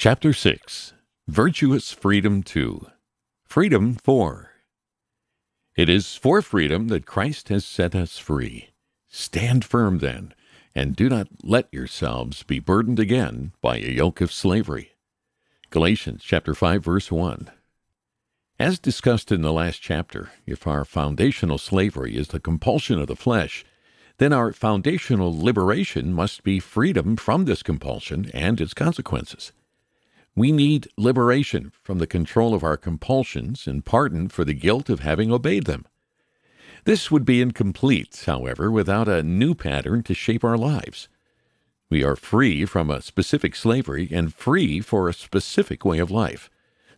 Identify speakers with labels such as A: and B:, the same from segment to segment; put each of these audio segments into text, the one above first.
A: Chapter 6 Virtuous Freedom 2 Freedom 4 It is for freedom that Christ has set us free. Stand firm then, and do not let yourselves be burdened again by a yoke of slavery. Galatians chapter 5 verse 1 As discussed in the last chapter, if our foundational slavery is the compulsion of the flesh, then our foundational liberation must be freedom from this compulsion and its consequences. We need liberation from the control of our compulsions and pardon for the guilt of having obeyed them. This would be incomplete, however, without a new pattern to shape our lives. We are free from a specific slavery and free for a specific way of life.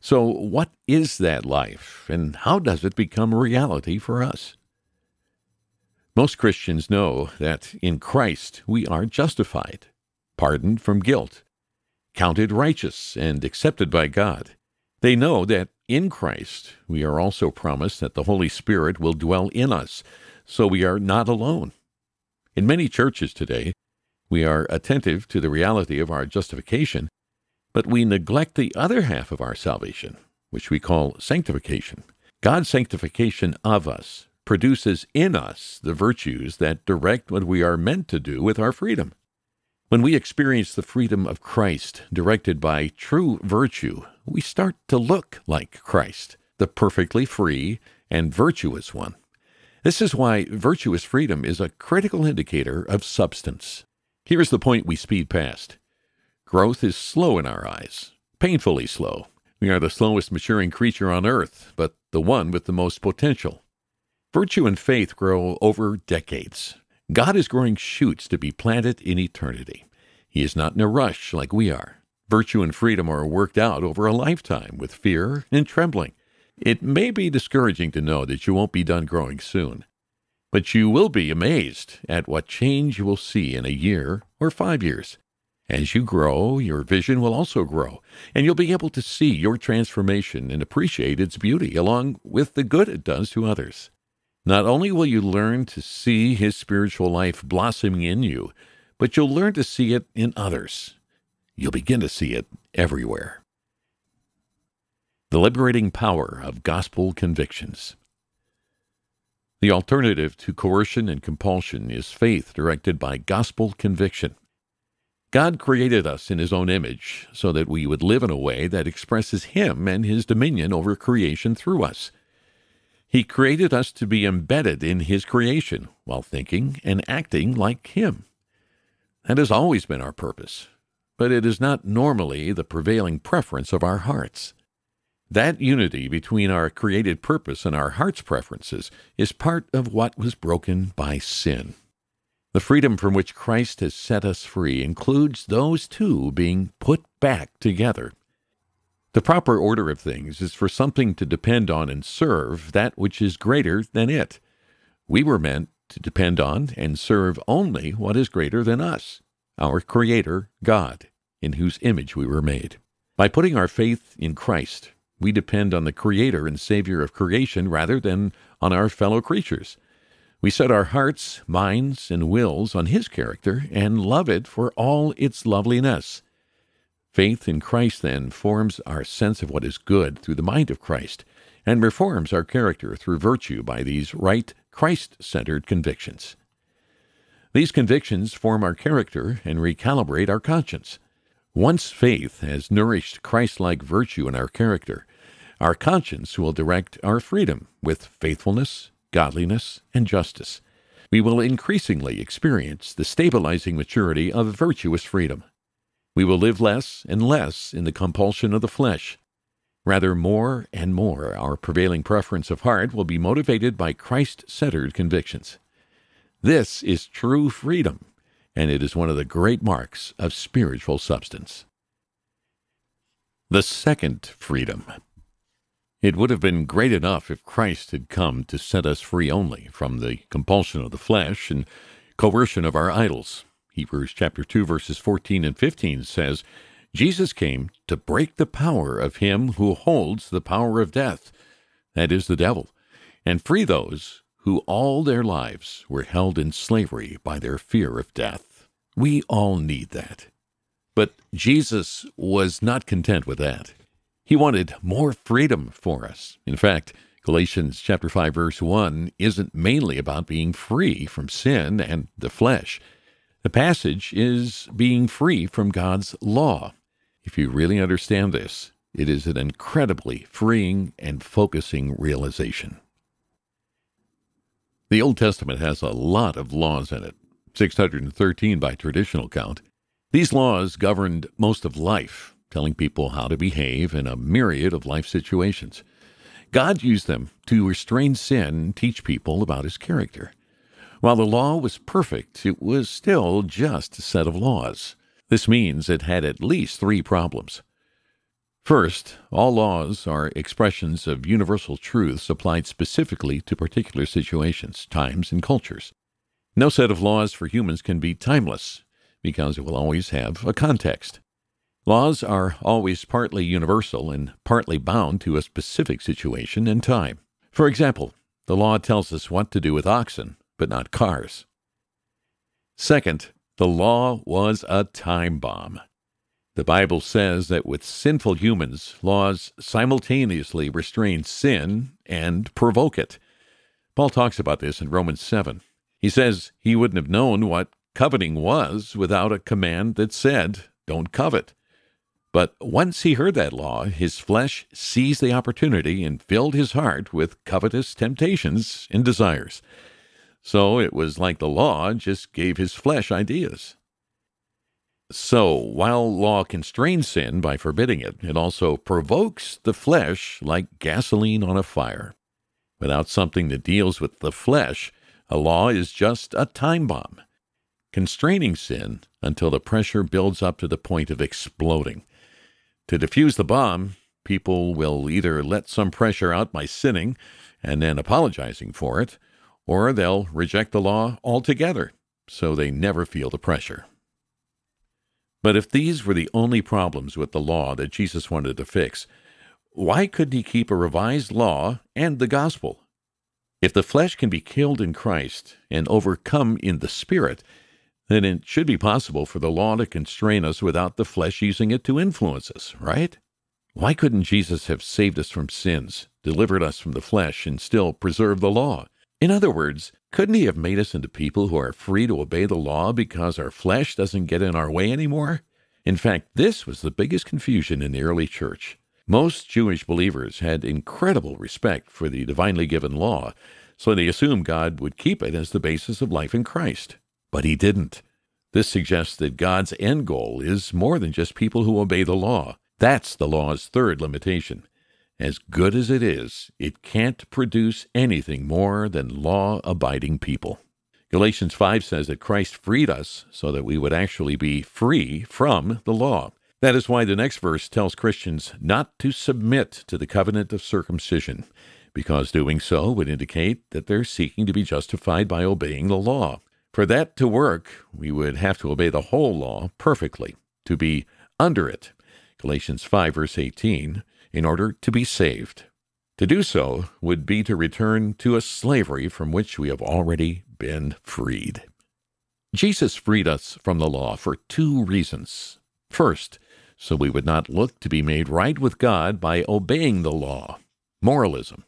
A: So, what is that life, and how does it become reality for us? Most Christians know that in Christ we are justified, pardoned from guilt, counted righteous and accepted by God. They know that in Christ we are also promised that the Holy Spirit will dwell in us, so we are not alone. In many churches today, we are attentive to the reality of our justification, but we neglect the other half of our salvation, which we call sanctification. God's sanctification of us produces in us the virtues that direct what we are meant to do with our freedom. When we experience the freedom of Christ directed by true virtue, we start to look like Christ, the perfectly free and virtuous one. This is why virtuous freedom is a critical indicator of substance. Here is the point we speed past. Growth is slow in our eyes, painfully slow. We are the slowest maturing creature on earth, but the one with the most potential. Virtue and faith grow over decades, God is growing shoots to be planted in eternity. He is not in a rush like we are. Virtue and freedom are worked out over a lifetime with fear and trembling. It may be discouraging to know that you won't be done growing soon, but you will be amazed at what change you will see in a year or five years. As you grow, your vision will also grow, and you'll be able to see your transformation and appreciate its beauty along with the good it does to others. Not only will you learn to see His spiritual life blossoming in you, but you'll learn to see it in others. You'll begin to see it everywhere. The liberating power of gospel convictions. The alternative to coercion and compulsion is faith directed by gospel conviction. God created us in His own image so that we would live in a way that expresses Him and His dominion over creation through us. He created us to be embedded in His creation while thinking and acting like Him. That has always been our purpose, but it is not normally the prevailing preference of our hearts. That unity between our created purpose and our heart's preferences is part of what was broken by sin. The freedom from which Christ has set us free includes those two being put back together. The proper order of things is for something to depend on and serve that which is greater than it. We were meant to depend on and serve only what is greater than us, our Creator, God, in whose image we were made. By putting our faith in Christ, we depend on the Creator and Savior of creation rather than on our fellow creatures. We set our hearts, minds, and wills on His character and love it for all its loveliness. Faith in Christ, then, forms our sense of what is good through the mind of Christ and reforms our character through virtue by these right, Christ centered convictions. These convictions form our character and recalibrate our conscience. Once faith has nourished Christ like virtue in our character, our conscience will direct our freedom with faithfulness, godliness, and justice. We will increasingly experience the stabilizing maturity of virtuous freedom. We will live less and less in the compulsion of the flesh. Rather, more and more, our prevailing preference of heart will be motivated by Christ centered convictions. This is true freedom, and it is one of the great marks of spiritual substance. The second freedom. It would have been great enough if Christ had come to set us free only from the compulsion of the flesh and coercion of our idols. Hebrews chapter 2 verses 14 and 15 says, Jesus came to break the power of him who holds the power of death, that is the devil, and free those who all their lives were held in slavery by their fear of death. We all need that. But Jesus was not content with that. He wanted more freedom for us. In fact, Galatians chapter 5 verse 1 isn't mainly about being free from sin and the flesh. The passage is being free from God's law. If you really understand this, it is an incredibly freeing and focusing realization. The Old Testament has a lot of laws in it, 613 by traditional count. These laws governed most of life, telling people how to behave in a myriad of life situations. God used them to restrain sin and teach people about his character. While the law was perfect, it was still just a set of laws. This means it had at least three problems. First, all laws are expressions of universal truths applied specifically to particular situations, times, and cultures. No set of laws for humans can be timeless, because it will always have a context. Laws are always partly universal and partly bound to a specific situation and time. For example, the law tells us what to do with oxen, but not cars. Second, the law was a time bomb. The Bible says that with sinful humans, laws simultaneously restrain sin and provoke it. Paul talks about this in Romans 7. He says he wouldn't have known what coveting was without a command that said, Don't covet. But once he heard that law, his flesh seized the opportunity and filled his heart with covetous temptations and desires. So it was like the law just gave his flesh ideas. So, while law constrains sin by forbidding it, it also provokes the flesh like gasoline on a fire. Without something that deals with the flesh, a law is just a time bomb, constraining sin until the pressure builds up to the point of exploding. To defuse the bomb, people will either let some pressure out by sinning and then apologizing for it, or they'll reject the law altogether so they never feel the pressure. But if these were the only problems with the law that Jesus wanted to fix, why couldn't he keep a revised law and the gospel? If the flesh can be killed in Christ and overcome in the Spirit, then it should be possible for the law to constrain us without the flesh using it to influence us, right? Why couldn't Jesus have saved us from sins, delivered us from the flesh, and still preserved the law? In other words, couldn't he have made us into people who are free to obey the law because our flesh doesn't get in our way anymore? In fact, this was the biggest confusion in the early church. Most Jewish believers had incredible respect for the divinely given law, so they assumed God would keep it as the basis of life in Christ. But he didn't. This suggests that God's end goal is more than just people who obey the law. That's the law's third limitation. As good as it is, it can't produce anything more than law abiding people. Galatians 5 says that Christ freed us so that we would actually be free from the law. That is why the next verse tells Christians not to submit to the covenant of circumcision, because doing so would indicate that they're seeking to be justified by obeying the law. For that to work, we would have to obey the whole law perfectly, to be under it. Galatians 5, verse 18 in order to be saved. To do so would be to return to a slavery from which we have already been freed. Jesus freed us from the law for two reasons. First, so we would not look to be made right with God by obeying the law. Moralism.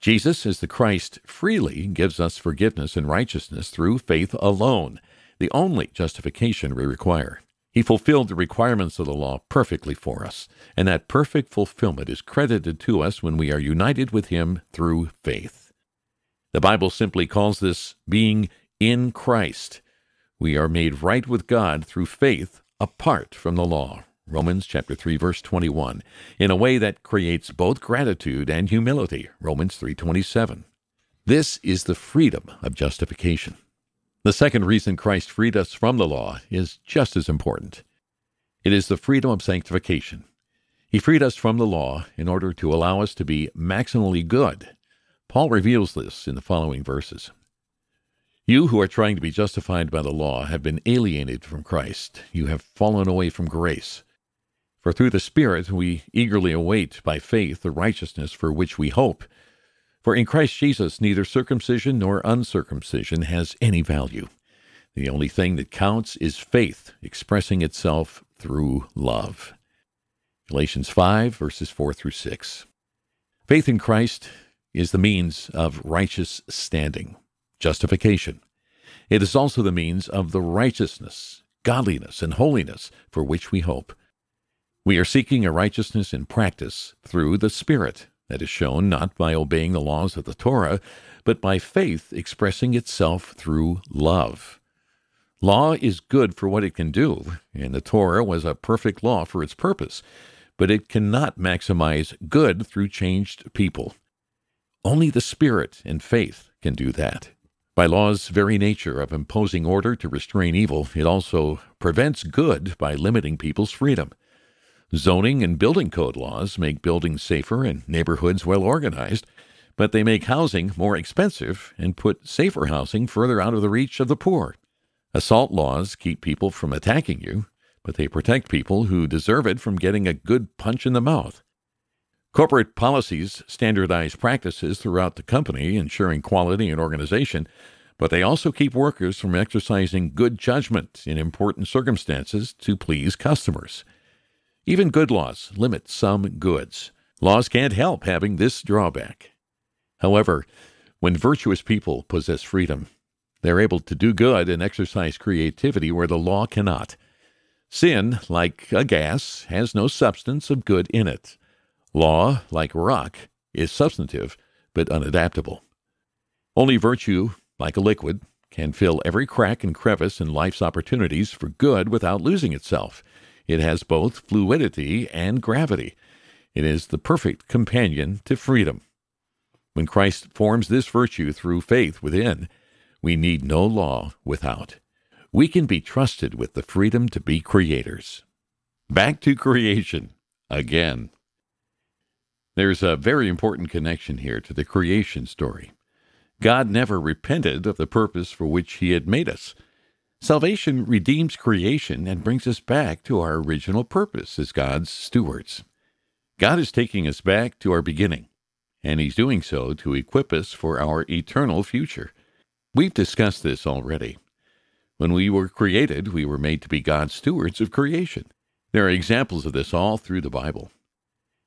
A: Jesus, as the Christ, freely gives us forgiveness and righteousness through faith alone, the only justification we require. He fulfilled the requirements of the law perfectly for us, and that perfect fulfillment is credited to us when we are united with Him through faith. The Bible simply calls this being in Christ. We are made right with God through faith apart from the law. Romans chapter 3 verse 21 in a way that creates both gratitude and humility. Romans 3:27. This is the freedom of justification. The second reason Christ freed us from the law is just as important. It is the freedom of sanctification. He freed us from the law in order to allow us to be maximally good. Paul reveals this in the following verses. You who are trying to be justified by the law have been alienated from Christ. You have fallen away from grace. For through the Spirit we eagerly await by faith the righteousness for which we hope. For in Christ Jesus, neither circumcision nor uncircumcision has any value. The only thing that counts is faith expressing itself through love. Galatians 5, verses 4 through 6. Faith in Christ is the means of righteous standing, justification. It is also the means of the righteousness, godliness, and holiness for which we hope. We are seeking a righteousness in practice through the Spirit that is shown not by obeying the laws of the Torah, but by faith expressing itself through love. Law is good for what it can do, and the Torah was a perfect law for its purpose, but it cannot maximize good through changed people. Only the Spirit and faith can do that. By law's very nature of imposing order to restrain evil, it also prevents good by limiting people's freedom. Zoning and building code laws make buildings safer and neighborhoods well organized, but they make housing more expensive and put safer housing further out of the reach of the poor. Assault laws keep people from attacking you, but they protect people who deserve it from getting a good punch in the mouth. Corporate policies standardize practices throughout the company, ensuring quality and organization, but they also keep workers from exercising good judgment in important circumstances to please customers. Even good laws limit some goods. Laws can't help having this drawback. However, when virtuous people possess freedom, they're able to do good and exercise creativity where the law cannot. Sin, like a gas, has no substance of good in it. Law, like rock, is substantive but unadaptable. Only virtue, like a liquid, can fill every crack and crevice in life's opportunities for good without losing itself. It has both fluidity and gravity. It is the perfect companion to freedom. When Christ forms this virtue through faith within, we need no law without. We can be trusted with the freedom to be creators. Back to creation again. There's a very important connection here to the creation story. God never repented of the purpose for which He had made us. Salvation redeems creation and brings us back to our original purpose as God's stewards. God is taking us back to our beginning, and He's doing so to equip us for our eternal future. We've discussed this already. When we were created, we were made to be God's stewards of creation. There are examples of this all through the Bible.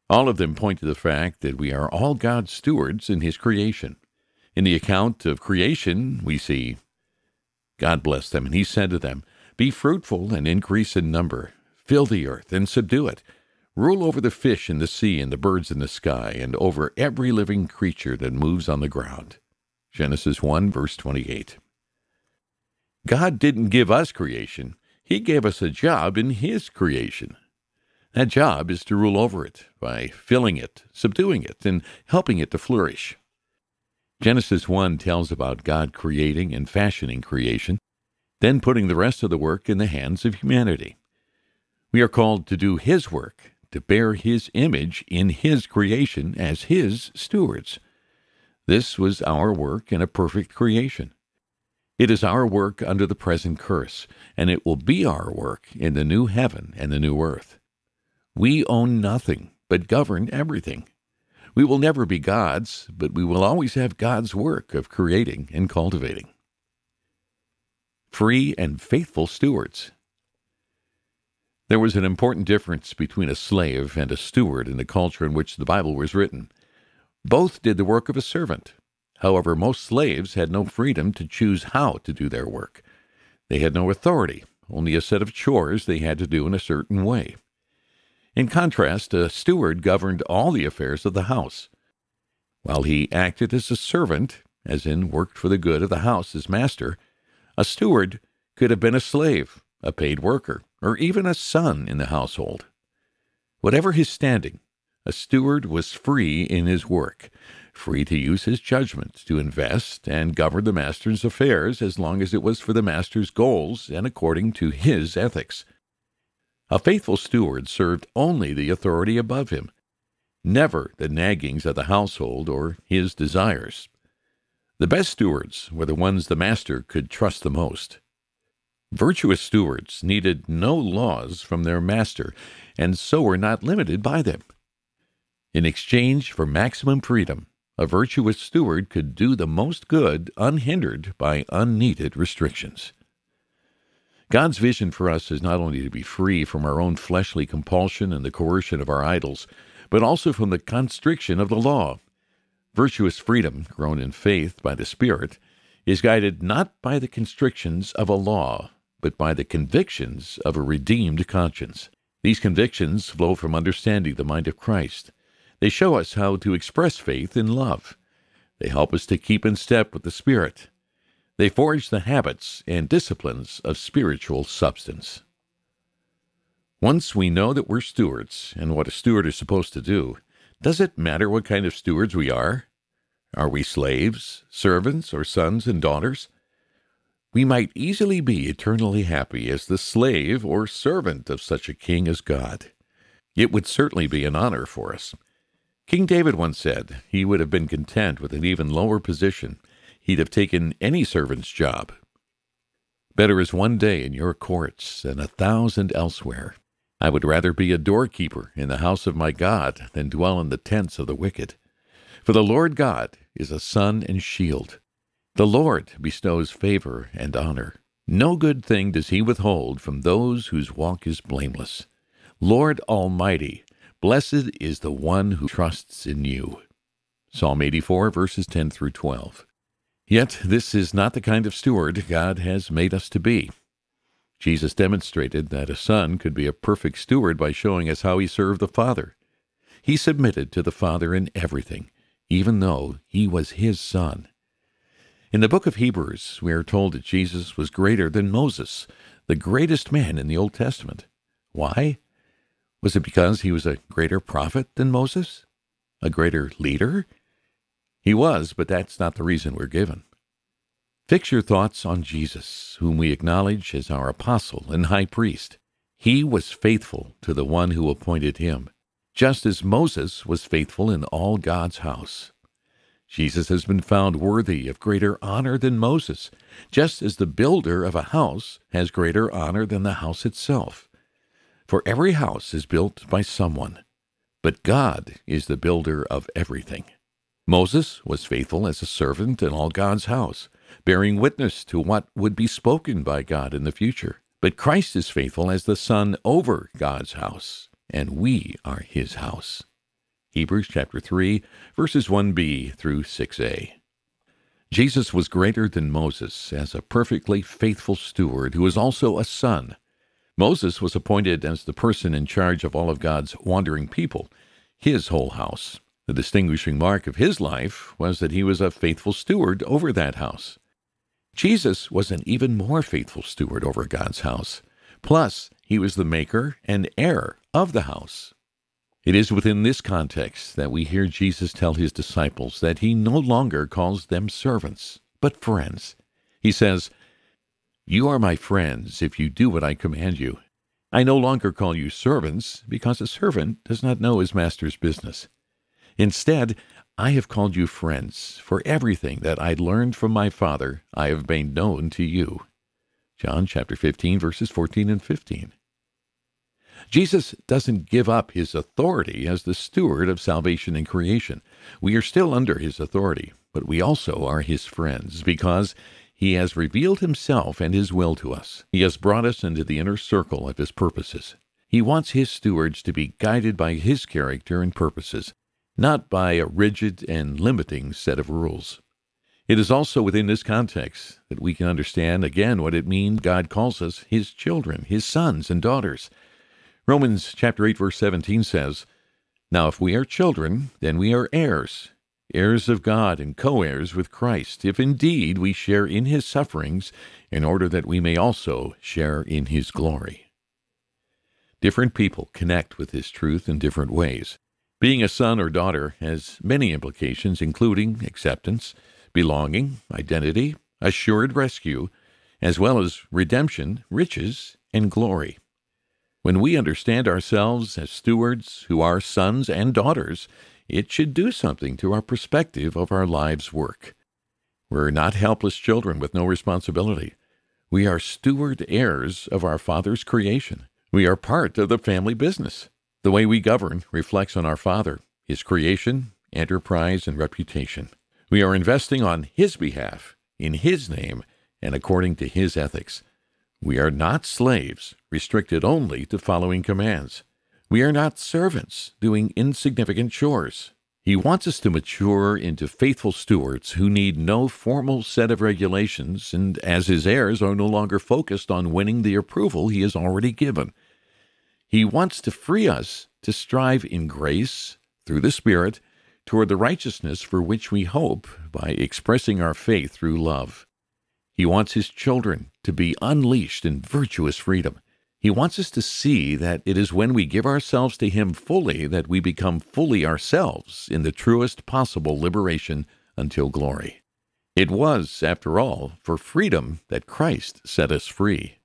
A: All of them point to the fact that we are all God's stewards in His creation. In the account of creation, we see God blessed them, and he said to them, Be fruitful and increase in number, fill the earth and subdue it. Rule over the fish in the sea and the birds in the sky, and over every living creature that moves on the ground. Genesis 1, verse 28. God didn't give us creation, He gave us a job in His creation. That job is to rule over it by filling it, subduing it, and helping it to flourish. Genesis 1 tells about God creating and fashioning creation, then putting the rest of the work in the hands of humanity. We are called to do His work, to bear His image in His creation as His stewards. This was our work in a perfect creation. It is our work under the present curse, and it will be our work in the new heaven and the new earth. We own nothing, but govern everything. We will never be gods, but we will always have God's work of creating and cultivating. Free and faithful stewards. There was an important difference between a slave and a steward in the culture in which the Bible was written. Both did the work of a servant. However, most slaves had no freedom to choose how to do their work. They had no authority, only a set of chores they had to do in a certain way. In contrast, a steward governed all the affairs of the house. While he acted as a servant, as in worked for the good of the house as master, a steward could have been a slave, a paid worker, or even a son in the household. Whatever his standing, a steward was free in his work, free to use his judgment to invest and govern the master's affairs as long as it was for the master's goals and according to his ethics. A faithful steward served only the authority above him, never the naggings of the household or his desires. The best stewards were the ones the master could trust the most. Virtuous stewards needed no laws from their master, and so were not limited by them. In exchange for maximum freedom, a virtuous steward could do the most good unhindered by unneeded restrictions. God's vision for us is not only to be free from our own fleshly compulsion and the coercion of our idols, but also from the constriction of the law. Virtuous freedom, grown in faith by the Spirit, is guided not by the constrictions of a law, but by the convictions of a redeemed conscience. These convictions flow from understanding the mind of Christ. They show us how to express faith in love. They help us to keep in step with the Spirit. They forge the habits and disciplines of spiritual substance. Once we know that we're stewards and what a steward is supposed to do, does it matter what kind of stewards we are? Are we slaves, servants, or sons and daughters? We might easily be eternally happy as the slave or servant of such a king as God. It would certainly be an honor for us. King David once said he would have been content with an even lower position He'd have taken any servant's job. Better is one day in your courts than a thousand elsewhere. I would rather be a doorkeeper in the house of my God than dwell in the tents of the wicked. For the Lord God is a sun and shield. The Lord bestows favor and honor. No good thing does he withhold from those whose walk is blameless. Lord Almighty, blessed is the one who trusts in you. Psalm 84, verses 10 through 12. Yet this is not the kind of steward God has made us to be. Jesus demonstrated that a son could be a perfect steward by showing us how he served the Father. He submitted to the Father in everything, even though he was his son. In the book of Hebrews, we are told that Jesus was greater than Moses, the greatest man in the Old Testament. Why? Was it because he was a greater prophet than Moses? A greater leader? He was, but that's not the reason we're given. Fix your thoughts on Jesus, whom we acknowledge as our apostle and high priest. He was faithful to the one who appointed him, just as Moses was faithful in all God's house. Jesus has been found worthy of greater honor than Moses, just as the builder of a house has greater honor than the house itself. For every house is built by someone, but God is the builder of everything. Moses was faithful as a servant in all God's house, bearing witness to what would be spoken by God in the future. But Christ is faithful as the Son over God's house, and we are his house. Hebrews chapter 3, verses 1b through 6a. Jesus was greater than Moses as a perfectly faithful steward who was also a son. Moses was appointed as the person in charge of all of God's wandering people, his whole house. The distinguishing mark of his life was that he was a faithful steward over that house. Jesus was an even more faithful steward over God's house. Plus, he was the maker and heir of the house. It is within this context that we hear Jesus tell his disciples that he no longer calls them servants, but friends. He says, You are my friends if you do what I command you. I no longer call you servants, because a servant does not know his master's business. Instead, I have called you friends, for everything that I learned from my Father I have made known to you. John chapter 15 verses 14 and 15. Jesus doesn't give up his authority as the steward of salvation and creation. We are still under his authority, but we also are his friends because he has revealed himself and his will to us. He has brought us into the inner circle of his purposes. He wants his stewards to be guided by his character and purposes, not by a rigid and limiting set of rules. It is also within this context that we can understand again what it means God calls us his children, his sons and daughters. Romans chapter 8 verse 17 says, "Now if we are children, then we are heirs, heirs of God and co-heirs with Christ, if indeed we share in his sufferings, in order that we may also share in his glory." Different people connect with this truth in different ways. Being a son or daughter has many implications, including acceptance, belonging, identity, assured rescue, as well as redemption, riches, and glory. When we understand ourselves as stewards who are sons and daughters, it should do something to our perspective of our lives' work. We're not helpless children with no responsibility. We are steward heirs of our Father's creation. We are part of the family business. The way we govern reflects on our Father, His creation, enterprise, and reputation. We are investing on His behalf, in His name, and according to His ethics. We are not slaves, restricted only to following commands. We are not servants, doing insignificant chores. He wants us to mature into faithful stewards who need no formal set of regulations and, as his heirs, are no longer focused on winning the approval he has already given. He wants to free us to strive in grace, through the Spirit, toward the righteousness for which we hope by expressing our faith through love. He wants his children to be unleashed in virtuous freedom. He wants us to see that it is when we give ourselves to Him fully that we become fully ourselves in the truest possible liberation until glory. It was, after all, for freedom that Christ set us free.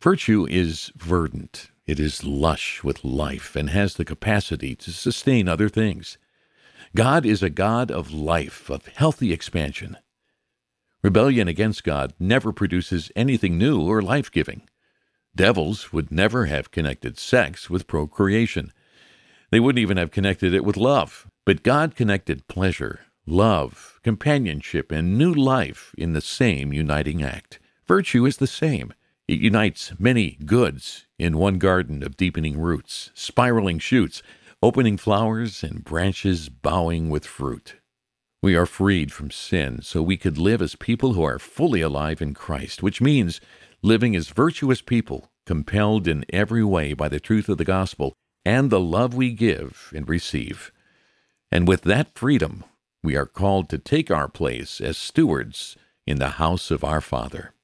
A: Virtue is verdant, it is lush with life, and has the capacity to sustain other things. God is a God of life, of healthy expansion. Rebellion against God never produces anything new or life giving. Devils would never have connected sex with procreation. They wouldn't even have connected it with love. But God connected pleasure, love, companionship, and new life in the same uniting act. Virtue is the same. It unites many goods in one garden of deepening roots, spiraling shoots, opening flowers, and branches bowing with fruit. We are freed from sin so we could live as people who are fully alive in Christ, which means living as virtuous people, compelled in every way by the truth of the gospel and the love we give and receive. And with that freedom, we are called to take our place as stewards in the house of our Father.